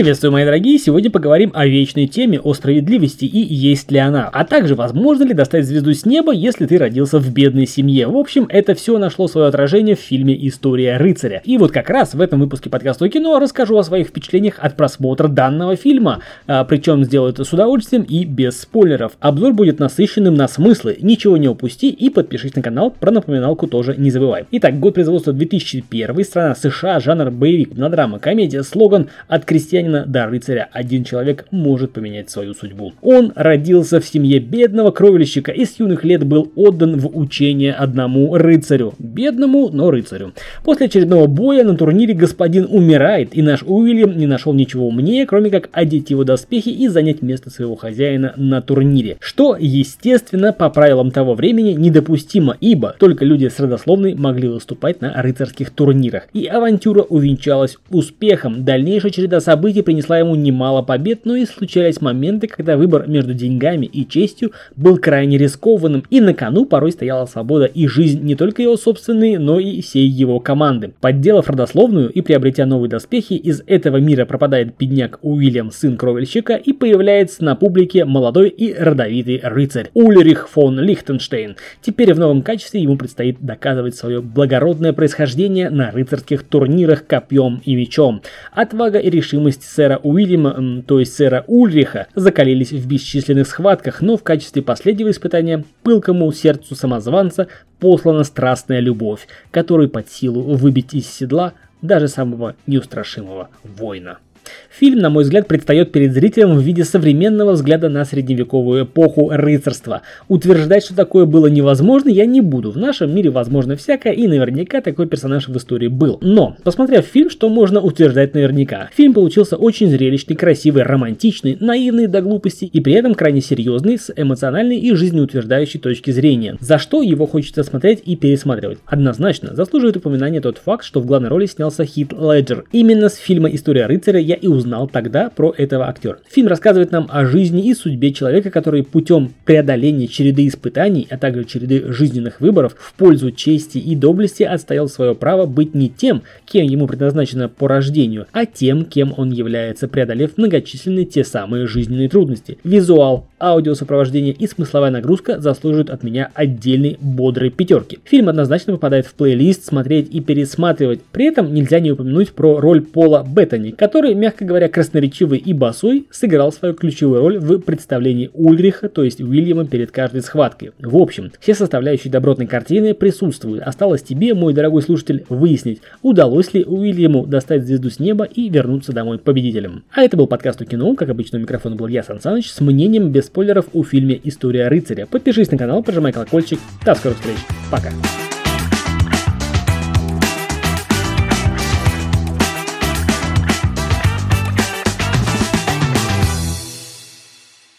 Приветствую, мои дорогие! Сегодня поговорим о вечной теме, о справедливости и есть ли она, а также возможно ли достать звезду с неба, если ты родился в бедной семье. В общем, это все нашло свое отражение в фильме «История рыцаря». И вот как раз в этом выпуске подкаста кино расскажу о своих впечатлениях от просмотра данного фильма, а, причем сделаю это с удовольствием и без спойлеров. Обзор будет насыщенным на смыслы, ничего не упусти и подпишись на канал, про напоминалку тоже не забывай. Итак, год производства 2001, страна США, жанр боевик, драма, комедия, слоган «От крестьян крестьянина до рыцаря один человек может поменять свою судьбу. Он родился в семье бедного кровельщика и с юных лет был отдан в учение одному рыцарю. Бедному, но рыцарю. После очередного боя на турнире господин умирает, и наш Уильям не нашел ничего умнее, кроме как одеть его доспехи и занять место своего хозяина на турнире. Что, естественно, по правилам того времени недопустимо, ибо только люди с родословной могли выступать на рыцарских турнирах. И авантюра увенчалась успехом. Дальнейшая череда событий событий принесла ему немало побед, но и случались моменты, когда выбор между деньгами и честью был крайне рискованным, и на кону порой стояла свобода и жизнь не только его собственной, но и всей его команды. Подделав родословную и приобретя новые доспехи, из этого мира пропадает бедняк Уильям, сын кровельщика, и появляется на публике молодой и родовитый рыцарь Ульрих фон Лихтенштейн. Теперь в новом качестве ему предстоит доказывать свое благородное происхождение на рыцарских турнирах копьем и мечом. Отвага и решимость сэра Уильяма, то есть сэра Ульриха, закалились в бесчисленных схватках, но в качестве последнего испытания пылкому сердцу самозванца послана страстная любовь, которую под силу выбить из седла даже самого неустрашимого воина. Фильм, на мой взгляд, предстает перед зрителем в виде современного взгляда на средневековую эпоху рыцарства. Утверждать, что такое было невозможно, я не буду. В нашем мире возможно всякое, и наверняка такой персонаж в истории был. Но, посмотрев фильм, что можно утверждать наверняка? Фильм получился очень зрелищный, красивый, романтичный, наивный до глупости и при этом крайне серьезный, с эмоциональной и жизнеутверждающей точки зрения. За что его хочется смотреть и пересматривать? Однозначно, заслуживает упоминания тот факт, что в главной роли снялся Хит Леджер. Именно с фильма «История рыцаря» я и узнал тогда про этого актера. Фильм рассказывает нам о жизни и судьбе человека, который путем преодоления череды испытаний, а также череды жизненных выборов в пользу чести и доблести отстоял свое право быть не тем, кем ему предназначено по рождению, а тем, кем он является, преодолев многочисленные те самые жизненные трудности. Визуал, аудиосопровождение и смысловая нагрузка заслуживают от меня отдельной бодрой пятерки. Фильм однозначно попадает в плейлист смотреть и пересматривать. При этом нельзя не упомянуть про роль Пола Беттани, который, мягко говоря, красноречивый и босой, сыграл свою ключевую роль в представлении Ульриха, то есть Уильяма перед каждой схваткой. В общем, все составляющие добротной картины присутствуют. Осталось тебе, мой дорогой слушатель, выяснить, удалось ли Уильяму достать звезду с неба и вернуться домой победителем. А это был подкаст о кино, как обычно у микрофона был я, Сан Саныч, с мнением без спойлеров о фильме «История рыцаря». Подпишись на канал, прожимай колокольчик. До скорых встреч. Пока.